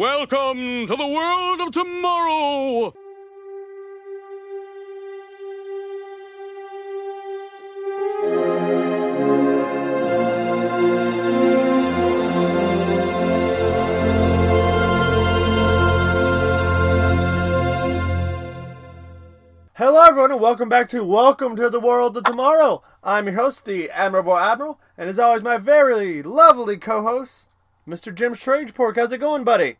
Welcome to the world of tomorrow! Hello, everyone, and welcome back to Welcome to the World of Tomorrow. I'm your host, the Admirable Admiral, and as always, my very lovely co-host, Mr. Jim Strangepork. How's it going, buddy?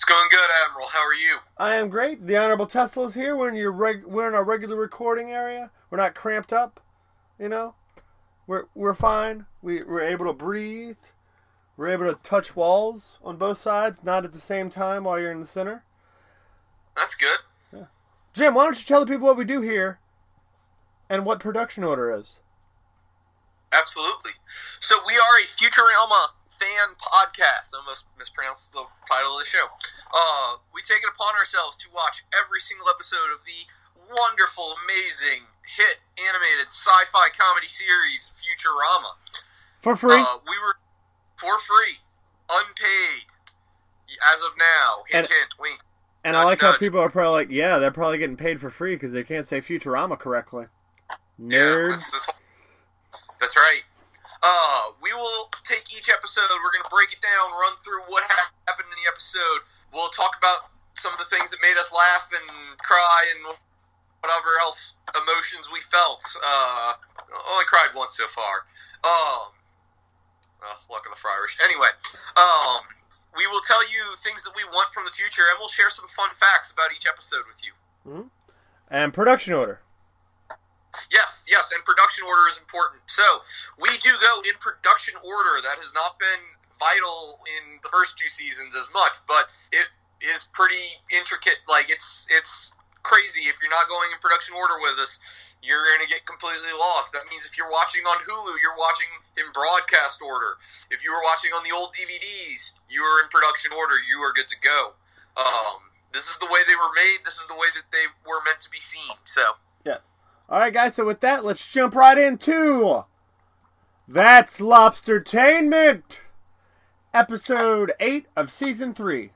It's going good, Admiral. How are you? I am great. The Honorable Tesla's here. We're in your reg- we're in our regular recording area. We're not cramped up, you know. We're we're fine. We we're able to breathe. We're able to touch walls on both sides, not at the same time while you're in the center. That's good. Yeah. Jim, why don't you tell the people what we do here and what production order is? Absolutely. So we are a Futurama fan podcast. I almost mispronounced the title of the show. Uh, we take it upon ourselves to watch every single episode of the wonderful, amazing, hit animated sci-fi comedy series Futurama. For free? Uh, we were for free, unpaid, as of now. Hint, And- hint, wink. and I nudge, like how people are probably like, yeah, they're probably getting paid for free because they can't say Futurama correctly. Yeah, Nerds. that's, that's, that's right. Uh, we will take each episode. We're going to break it down, run through what ha- happened in the episode. We'll talk about some of the things that made us laugh and cry and whatever else emotions we felt. Uh, only cried once so far. Um, oh, luck of the Fryrish. Anyway, um, we will tell you things that we want from the future, and we'll share some fun facts about each episode with you. And production order. Yes, yes, and production order is important. So we do go in production order. That has not been vital in the first two seasons as much, but it is pretty intricate. Like it's it's crazy. If you're not going in production order with us, you're going to get completely lost. That means if you're watching on Hulu, you're watching in broadcast order. If you were watching on the old DVDs, you are in production order. You are good to go. Um, this is the way they were made. This is the way that they were meant to be seen. So. Yes. All right, guys. So with that, let's jump right into that's Lobstertainment, episode eight of season three.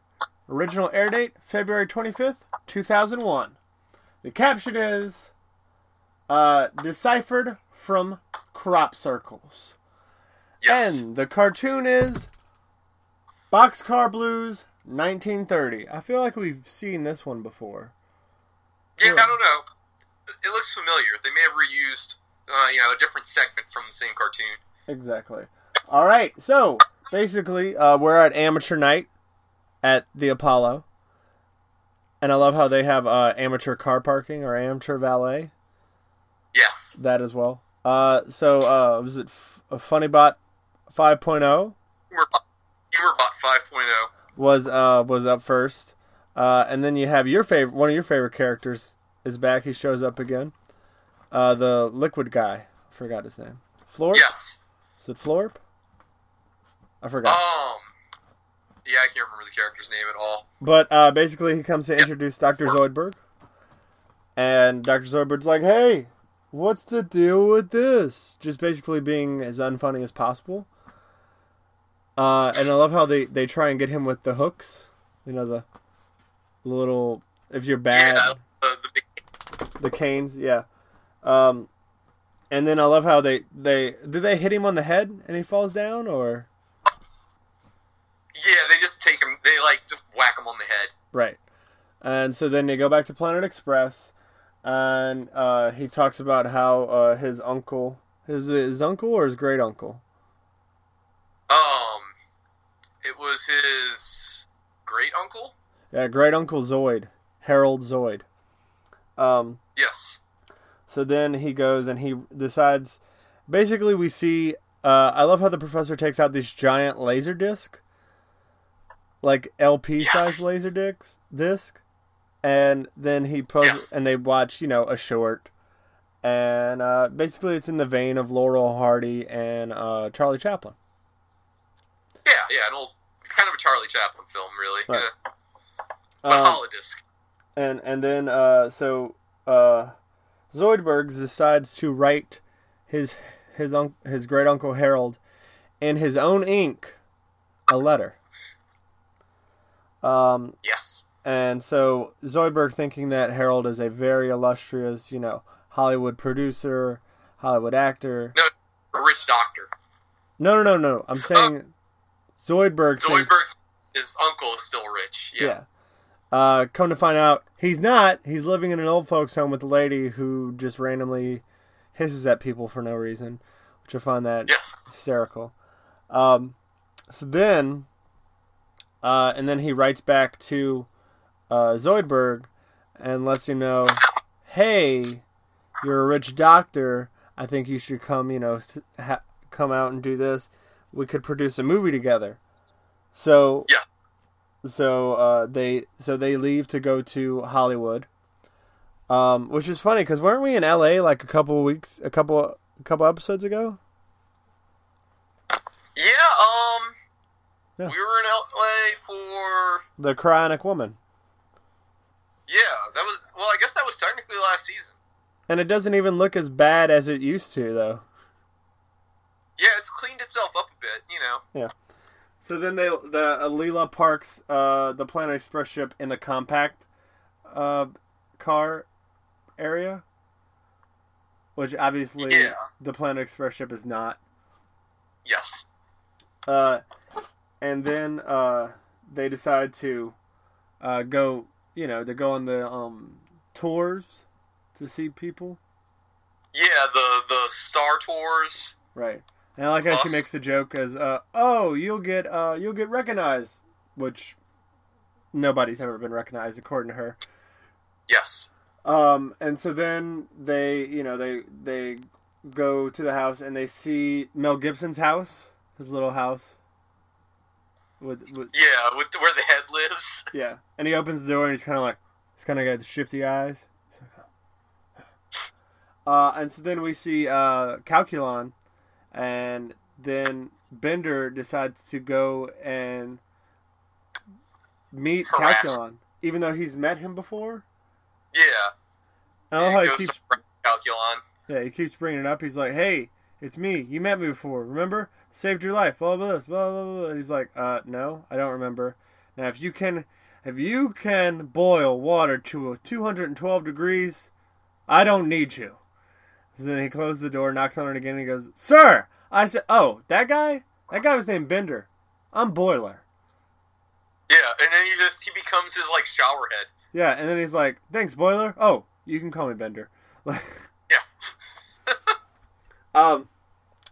Original air date February twenty fifth, two thousand one. The caption is uh, deciphered from crop circles, Yes. and the cartoon is Boxcar Blues, nineteen thirty. I feel like we've seen this one before. Yeah, Yeah. I don't know. It looks familiar. They may have reused, uh, you know, a different segment from the same cartoon. Exactly. All right. So basically, uh, we're at amateur night at the Apollo, and I love how they have uh, amateur car parking or amateur valet. Yes. That as well. Uh, so uh, was it F- a Funny Bot 5.0 Humorbot, Humorbot 5.0. was uh was up first, uh, and then you have your favorite one of your favorite characters is back. He shows up again. Uh, the liquid guy. Forgot his name. Florp. Yes. Is it Florp? I forgot. Um. Yeah, I can't remember the character's name at all. But uh, basically, he comes to introduce Dr. Zoidberg. And Dr. Zoidberg's like, hey, what's the deal with this? Just basically being as unfunny as possible. Uh, and I love how they, they try and get him with the hooks. You know, the little, if you're bad, Yeah, the, the big. the canes, yeah. Um, and then I love how they, they, do they hit him on the head and he falls down, or? Yeah, they just take him. They like just whack him on the head. Right. And so then they go back to Planet Express, and uh, he talks about how uh, his uncle, his his uncle or his great uncle, Um. It was his great uncle. yeah, great uncle Zoid, Harold Zoid. Um. So then he goes and he decides. Basically, we see. Uh, I love how the professor takes out this giant laser disc, like LP Yes. size laser disc, disc, and then he poses Yes. and they watch, you know, a short, and uh, basically it's in the vein of Laurel Hardy and uh, Charlie Chaplin. Yeah, yeah, an old kind of a Charlie Chaplin film, really. Right. Yeah. But Um, holodisc. and and then uh, so uh, Zoidberg decides to write his his un- his great uncle Harold in his own ink a letter. Um, Yes. and so Zoidberg thinking that Harold is a very illustrious, you know, Hollywood producer, Hollywood actor. No, a rich doctor. No, no, no, no. I'm saying Zoidberg. thinks- Zoidberg, his uncle, is still rich. Yeah. Yeah. Uh, come to find out, he's not. He's living in an old folks' home with a lady who just randomly hisses at people for no reason, which I find that Yes. hysterical. Um, so then, uh, and then he writes back to uh, Zoidberg and lets him know, "Hey, you're a rich doctor. I think you should come. You know, ha- come out and do this. We could produce a movie together." So Yeah. So uh, they so they leave to go to Hollywood, um, which is funny because weren't we in L.A. like a couple weeks, a couple, a couple episodes ago? Yeah. Um. Yeah. We were in LA for. The cryonic woman, Yeah, that was. Well, I guess that was technically last season. and it doesn't even look as bad as it used to, though. Yeah, it's cleaned itself up a bit. You know. So then they the uh, Leela parks uh, the Planet Express ship in the compact uh, car area, which obviously Yeah. the Planet Express ship is not. Yes. Uh, and then uh, they decide to uh, go, you know, to go on the um, tours to see people. Yeah, the the Star Tours. Right. And I like how she makes the joke as, uh, "Oh, you'll get, uh, you'll get recognized," which nobody's ever been recognized according to her. Yes. Um, and so then they, you know, they they go to the house and they see Mel Gibson's house, his little house. With, with Yeah, with where the head lives. yeah, and he opens the door and he's kind of like, he's kind of got shifty eyes. Uh, and so then we see uh, Calculon, and then Bender decides to go and meet Harass. Calculon, even though he's met him before. Yeah. I love how he keeps Calculon. Yeah, he keeps bringing it up. He's like, "Hey, it's me. You met me before. Remember? Saved your life. Blah blah blah blah blah." blah. And he's like, "Uh, no, I don't remember." Now, if you can, if you can boil water to a 212 degrees, I don't need you. So then he closes the door, knocks on it again, and he goes, "Sir!" I said, "Oh, that guy? That guy was named Bender. I'm Boiler." Yeah, and then he just he becomes his like shower head. Yeah, and then he's like, "Thanks, Boiler." Oh, you can call me Bender. Like, yeah. um,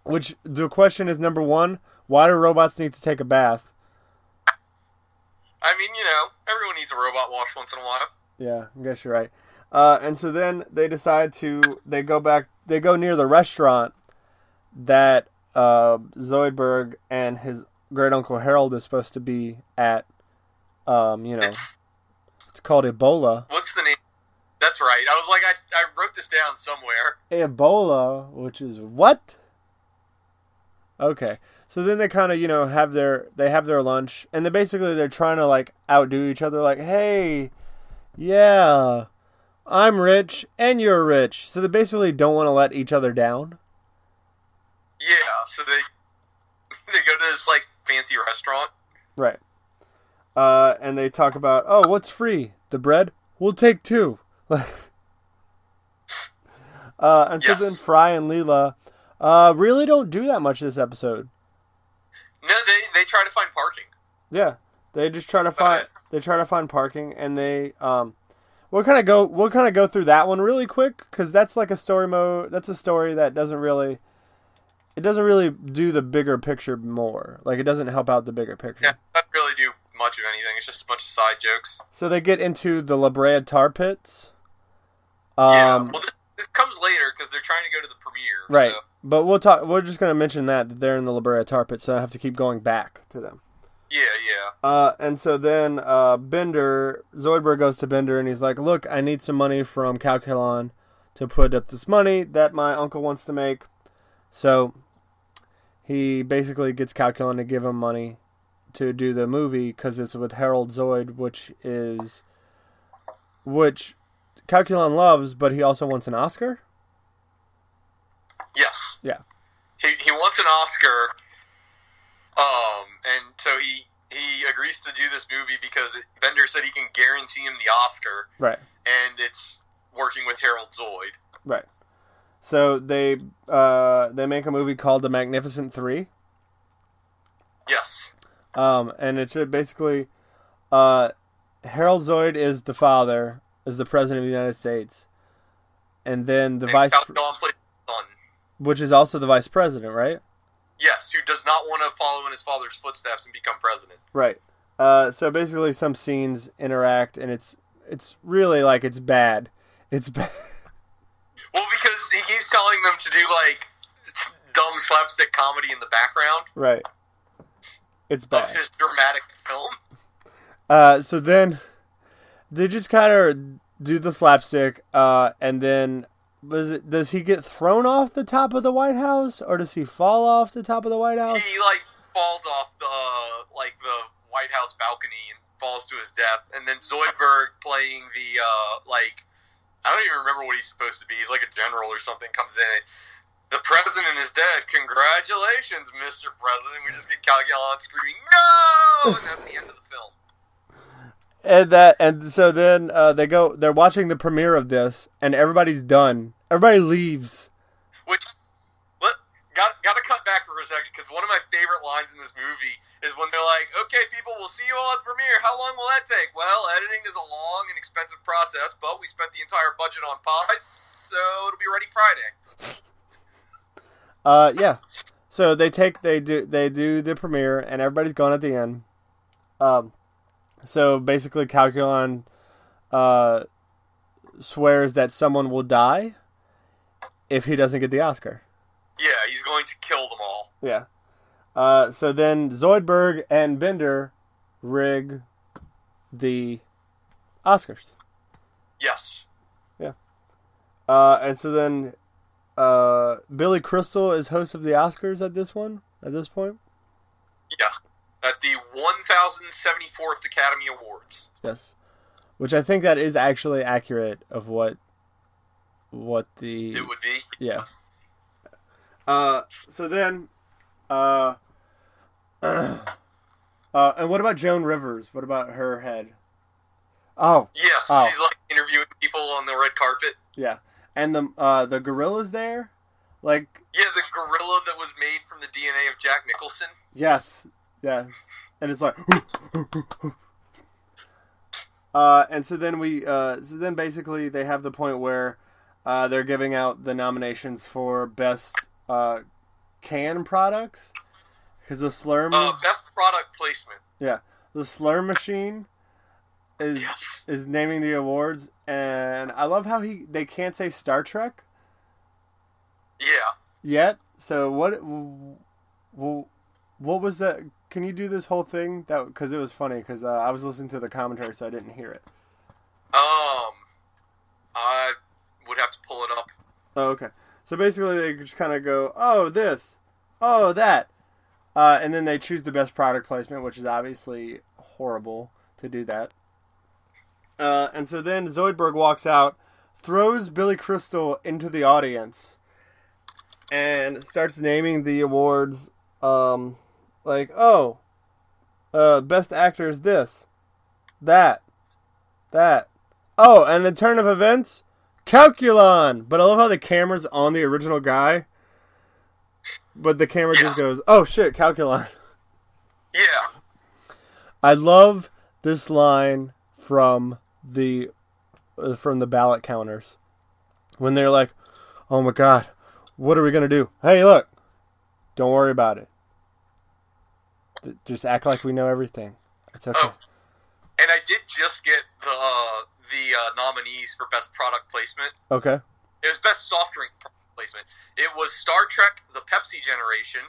which the question is number one: Why do robots need to take a bath? I mean, you know, everyone needs a robot wash once in a while. Yeah, I guess you're right. Uh, and so then they decide to they go back they go near the restaurant that uh, Zoidberg and his great uncle Harold is supposed to be at. Um, you know, it's called Ebola. What's the name? That's right. I was like, I, I wrote this down somewhere. Ebola, which is what? Okay. So then they kind of, you know, have their they have their lunch and they basically they're trying to like outdo each other like, "Hey, yeah, I'm rich and you're rich." So they basically don't want to let each other down. Yeah, so they they go to this like fancy restaurant. Right. Uh and they talk about, "Oh, what's free? The bread? We'll take two. uh and so then Fry and Leela uh really don't do that much this episode. No, they they try to find parking. Yeah, they just try to find they try to find parking, and they um, we'll kind of go we'll kind of go through that one really quick because that's like a story mode. That's a story that doesn't really it doesn't really do the bigger picture more. Like it doesn't help out the bigger picture. Yeah, it doesn't really do much of anything. It's just a bunch of side jokes. So they get into the La Brea tar pits. yeah. Um, Well, this, this comes later because they're trying to go to the premiere. right, So. but we'll talk. We're just gonna mention that, that they're in the La Brea tar pits, so I have to keep going back to them. Yeah, yeah. Uh, and so then uh, Bender, Zoidberg goes to Bender and he's like, Look, I need some money from Calculon to put up this money that my uncle wants to make. So he basically gets Calculon to give him money to do the movie because it's with Harold Zoid, which is. which Calculon loves, but he also wants an Oscar. Yes. Yeah. He he wants an Oscar. Um, and so he he agrees to do this movie because it, Bender said he can guarantee him the Oscar, Right. and it's working with Harold Zoid. Right. So they uh, they make a movie called The Magnificent Three. Yes. Um, and it's basically uh, Harold Zoid is the father, is the president of the United States, and then the and vice, Cal Dawn plays his son. which is also the vice president, right? Yes, who does not want to follow in his father's footsteps and become president. Right. Uh, so basically, some scenes interact, and it's it's really like it's bad. It's bad. Well, because he keeps telling them to do like dumb slapstick comedy in the background right. It's of bad. his dramatic film. Uh, so then they just kind of do the slapstick, uh, and then it, does he get thrown off the top of the White House, or does he fall off the top of the White House? He like falls off the like the White House balcony and falls to his death, and then Zoidberg playing the uh, like I don't even remember what he's supposed to be. He's like a general or something. Comes in. The president is dead. Congratulations, Mr. President. We just get Calculon screaming, "No!" and that's the end of the film. And that, and so then uh, they go. They're watching the premiere of this, and everybody's done. Everybody leaves. Which, let, got got to cut back for a second because one of my favorite lines in this movie is when they're like, "Okay, people, we'll see you all at the premiere. How long will that take?" Well, editing is a long and expensive process, but we spent the entire budget on pies, so it'll be ready Friday. Uh, yeah. So they take they do they do the premiere, and everybody's gone at the end. Um, so basically, Calculon uh, swears that someone will die if he doesn't get the Oscar. Yeah, he's going to kill them all. Yeah. Uh, so then Zoidberg and Bender rig the Oscars. Yes. Yeah. Uh, and so then uh, Billy Crystal is host of the Oscars at this one. At this point, Yes. At the 1074th Academy Awards. yes. Which I think that is actually accurate of what what the It would be. yeah. Uh, so then, uh, uh, and what about Joan Rivers? What about her head? Oh, Yes, Oh. she's like interviewing people on the red carpet. yeah, and the uh the gorilla's there, like Yeah, the gorilla that was made from the DNA of Jack Nicholson. yes, yes, and it's like, uh, and so then we, uh, so then basically they have the point where, uh, they're giving out the nominations for best uh can products because the Slurm, Uh, best product placement. yeah, the Slurm machine is Yes. is naming the awards, and I love how he they can't say Star Trek. Yeah. yet. So what? Well, what was that? Can you do this whole thing? That because it was funny because uh, I was listening to the commentary, so I didn't hear it. Um, I would have to pull it up. Oh, okay. So basically, they just kind of go, "Oh, this, oh that," uh, and then they choose the best product placement, which is obviously horrible to do that. Uh, and so then Zoidberg walks out, throws Billy Crystal into the audience, and starts naming the awards. Um, like, oh, uh, best actor is this, that, that. Oh, and the turn of events, Calculon. But I love how the camera's on the original guy, but the camera just goes, oh shit, Calculon. Yeah. I love this line from the uh, from the ballot counters when they're like, "Oh my god, what are we gonna do?" Hey, look, don't worry about it. Just act like we know everything. It's okay. Oh. And I did just get the uh, the uh, nominees for best product placement. Okay. It was best soft drink placement. It was Star Trek: The Pepsi Generation.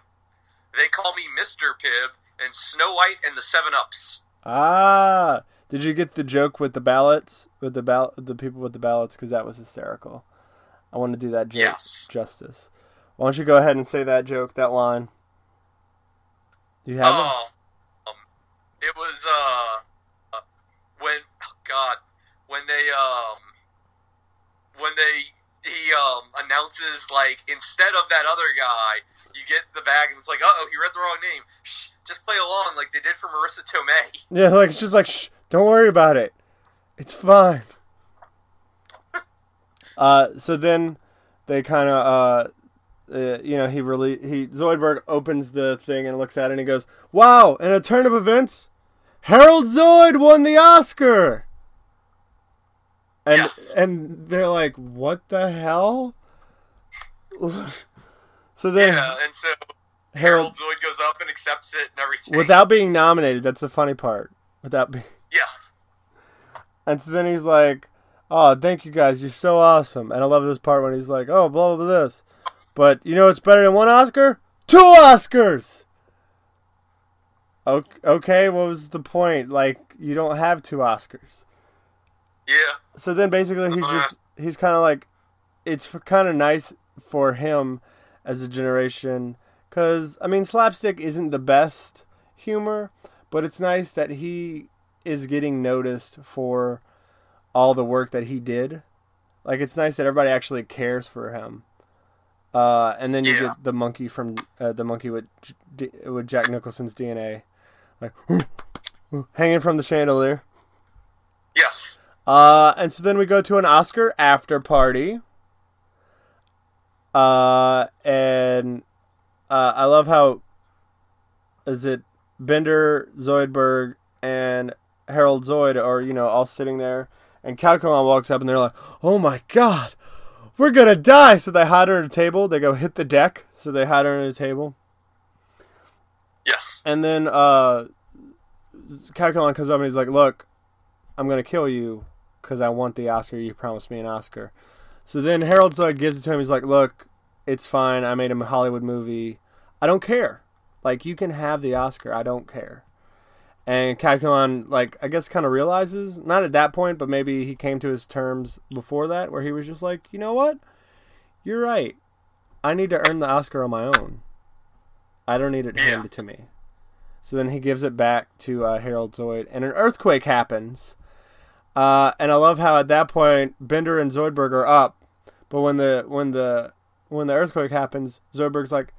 They call me Mister Pibb and Snow White and the Seven Ups. Ah, did you get the joke with the ballots with the ball the people with the ballots? Because that was hysterical. I want to do that joke Yes. justice. Why don't you go ahead and say that joke, that line? You have it? Oh, um, it was uh, uh, when oh God, when they um, when they he um announces like instead of that other guy, you get the bag and it's like, uh oh, he read the wrong name. Shh, just play along like they did for Marisa Tomei. Yeah, like it's just like shh, don't worry about it. It's fine. uh, so then they kind of uh, uh, you know, he really he Zoidberg opens the thing and looks at it and he goes, "Wow!" In a turn of events, Harold Zoid won the Oscar. And Yes. and they're like, "What the hell?" so then Yeah, and so Harold, Harold Zoid goes up and accepts it and everything. without being nominated, that's the funny part. Without being yes, And so then he's like, "Oh, thank you guys, you're so awesome." And I love this part when he's like, "Oh, blah blah blah this," but you know what's better than one Oscar? Two Oscars. Okay, okay, what was the point? Like, you don't have two Oscars. yeah, So then basically he's uh-huh. just he's kind of like, it's kind of nice for him as a generation because I mean slapstick isn't the best humor, but it's nice that he is getting noticed for all the work that he did. Like it's nice that everybody actually cares for him. Uh, and then you Yeah. get the monkey from uh, the monkey with with Jack Nicholson's DNA, like hanging from the chandelier. yes, Uh, and so then we go to an Oscar after party. Uh, and uh, I love how is it Bender, Zoidberg, and Harold Zoid are you know all sitting there, and Calculon walks up and they're like, "Oh my god, we're gonna die!" So they hide her at a table. They go hit the deck, so they hide her at a table. yes, And then uh, Calculon comes up and he's like, "Look, I'm gonna kill you because I want the Oscar. You promised me an Oscar." So then Harold Zoid gives it to him. He's like, "Look, it's fine. I made a Hollywood movie. I don't care. Like you can have the Oscar. I don't care." And Calculon, like, I guess, kind of realizes not at that point, but maybe he came to his terms before that, where he was just like, "You know what? You're right. I need to earn the Oscar on my own. I don't need it Yeah. handed to me." So then he gives it back to uh, Harold Zoid, and an earthquake happens. Uh, and I love how at that point Bender and Zoidberg are up, but when the when the when the earthquake happens, Zoidberg's like,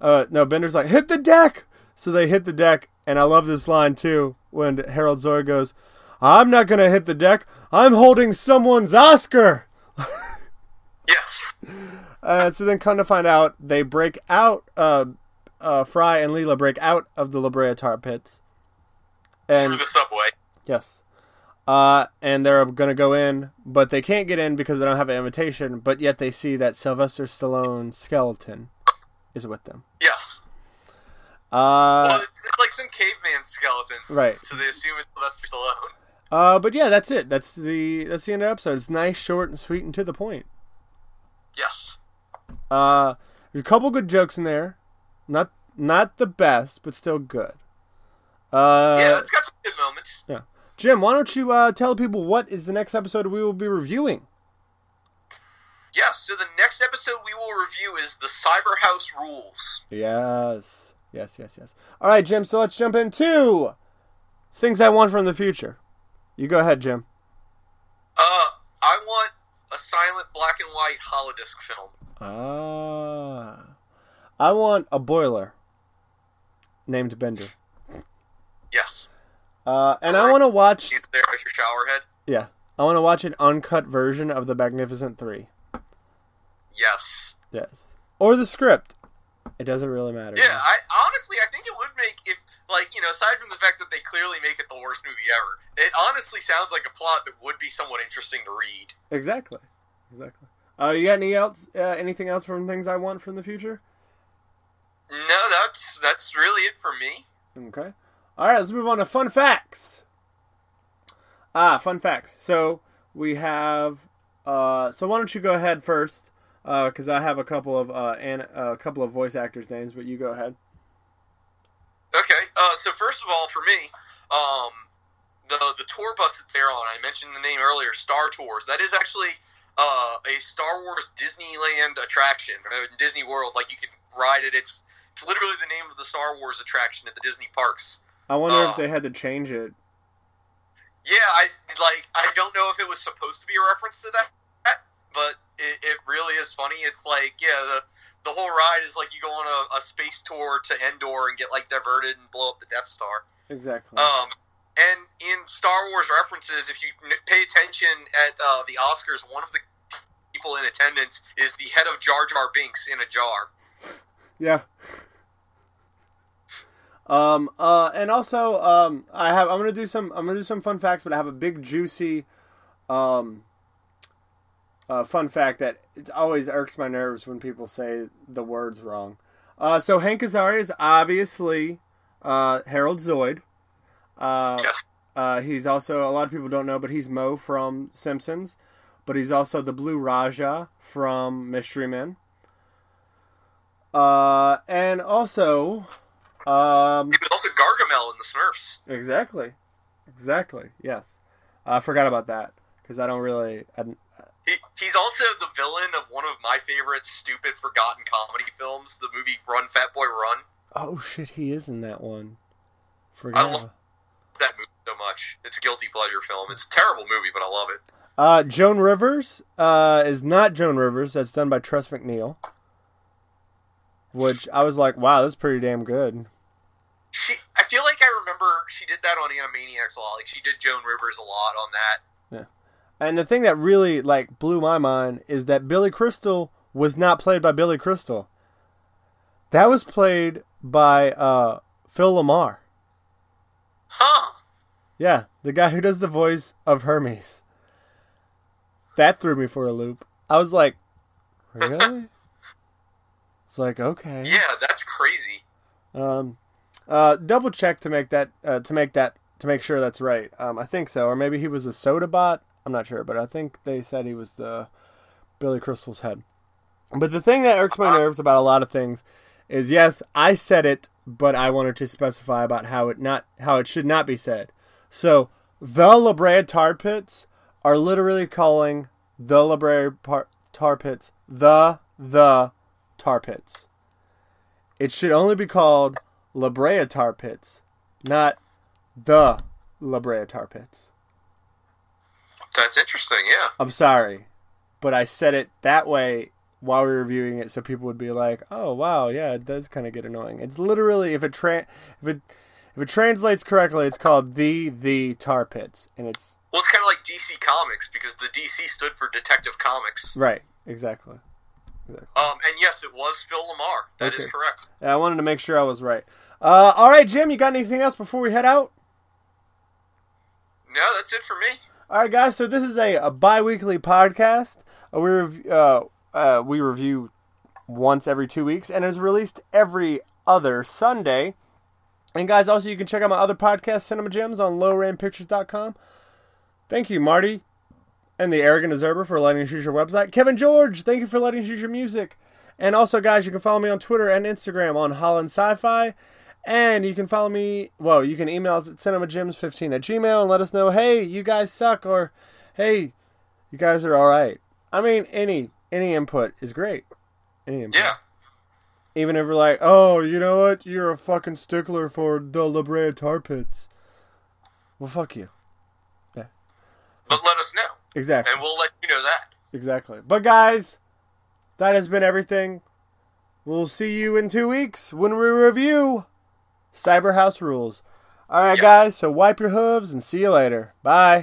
uh, no, Bender's like, hit the deck. So they hit the deck, and I love this line too when Harold Zor goes, "I'm not gonna hit the deck. I'm holding someone's Oscar." yes, Uh, so then, come to find out, they break out. Uh, uh, Fry and Leela break out of the La Brea tar pits, and through the subway. Yes. Uh, and they're going to go in, but they can't get in because they don't have an invitation, but yet they see that Sylvester Stallone's skeleton is with them. Yes, Uh, well, some caveman skeleton. right. So they assume it's Sylvester Stallone. Uh, but yeah, that's it. That's the that's the end of the episode. It's nice, short, and sweet, and to the point. Yes, Uh, there's a couple good jokes in there. Not not the best, but still good. Uh, yeah, it's got some good moments. yeah. Jim, why don't you uh, tell people what is the next episode we will be reviewing? Yes, so the next episode we will review is the Cyber House Rules. Yes. Yes, yes, yes. All right, Jim, so let's jump into things I want from the future. You go ahead, Jim. Uh, I want a silent black and white holodisc film. Ah. I want a boiler named Bender. Yes, Uh, and I want to watch, he's there as your shower head. yeah, I want to watch an uncut version of The Magnificent Three. Yes. Yes. Or the script. It doesn't really matter. Yeah, I honestly I think it would make if like you know aside from the fact that they clearly make it the worst movie ever, it honestly sounds like a plot that would be somewhat interesting to read. Exactly. Exactly. Uh, you got any else? Uh, anything else from things I want from the future? No, that's that's really it for me. Okay. All right, let's move on to fun facts. Ah, fun facts. So we have. Uh, so why don't you go ahead first? Because I have a couple of uh, and a couple of voice actors' names, but you go ahead. Okay, uh, so first of all, for me, um, the the tour bus that they're on, I mentioned the name earlier, Star Tours. That is actually uh, a Star Wars Disneyland attraction, uh, Disney World. Like you can ride it. It's it's literally the name of the Star Wars attraction at the Disney parks. I wonder Uh, if they had to change it. Yeah, I like. I don't know if it was supposed to be a reference to that, but it, it really is funny. It's like, yeah, the the whole ride is like you go on a, a space tour to Endor and get like diverted and blow up the Death Star. Exactly. Um, and in Star Wars references, if you n- pay attention at uh, the Oscars, one of the people in attendance is the head of Jar Jar Binks in a jar. Yeah. Um. Uh. And also, um. I have. I'm gonna do some. I'm gonna do some fun facts, but I have a big juicy, um. Uh, fun fact that it always irks my nerves when people say the words wrong. Uh. So Hank Azaria is obviously, uh, Harold Zoid. Uh. Yes. Uh, he's also a lot of people don't know, but he's Moe from Simpsons, but he's also the Blue Raja from Mystery Men. Uh, and also, um, He was also Gargamel in the Smurfs. exactly, exactly, yes. I forgot about that because I don't really. I, He, he's also the villain of one of my favorite stupid forgotten comedy films, the movie Run Fat Boy Run. oh shit, he is in that one. I love that movie so much. It's a guilty pleasure film. It's a terrible movie, but I love it. Uh, Joan Rivers uh, is not Joan Rivers. That's done by Tress MacNeille. Which I was like, wow, that's pretty damn good. She, I feel like I remember she did that on Animaniacs a lot. Like she did Joan Rivers a lot on that. And the thing that really like blew my mind is that Billy Crystal was not played by Billy Crystal. That was played by uh, Phil LaMarr. Huh? Yeah, the guy who does the voice of Hermes. That threw me for a loop. I was like, really? it's like okay. Yeah, that's crazy. Um, uh, double check to make that uh, to make that to make sure that's right. Um, I think so, or maybe he was a soda bot. I'm not sure, but I think they said he was the Billy Crystal's head. But the thing that irks my uh-huh. nerves about a lot of things is yes, I said it, but I wanted to specify about how it not how it should not be said. So the La Brea Tar Pits are literally calling the La Brea par- Tar Pits the the Tar Pits. It should only be called La Brea Tar Pits, not the La Brea Tar Pits. That's interesting. Yeah. I'm sorry, but I said it that way while we were reviewing it, so people would be like, "Oh, wow, yeah, it does kind of get annoying." It's literally if it tra- if it if it translates correctly, it's called the the Tar Pits, and it's Well, it's kind of like DC Comics because the DC stood for Detective Comics. right, exactly. exactly. Um, and yes, it was Phil LaMarr. That is Okay. correct. Yeah, I wanted to make sure I was right. Uh, all right, Jim, you got anything else before we head out? No, that's it for me. All right, guys. So this is a, a bi-weekly podcast. Uh, we rev- uh, uh, we review once every two weeks, and is released every other Sunday. And guys, also you can check out my other podcast, Cinema Gems, on lowrampictures.com. Thank you, Marty, and the Arrogant Observer for letting us use your website. Kevin George, thank you for letting us use your music. And also, guys, you can follow me on Twitter and Instagram on Holland Sci-Fi. And you can follow me, well, you can email us at cinemagems15 at gmail and let us know, hey, you guys suck, or hey, you guys are all right. I mean, any any input is great. Any input. Yeah. Even if we're like, oh, you know what? You're a fucking stickler for the La Brea Tar Pits. Well, fuck you. Yeah. But let us know, Exactly. and we'll let you know that. Exactly. But guys, that has been everything. We'll see you in two weeks when we review Cyberhouse Rules. All right, guys. So wipe your hooves and see you later. Bye.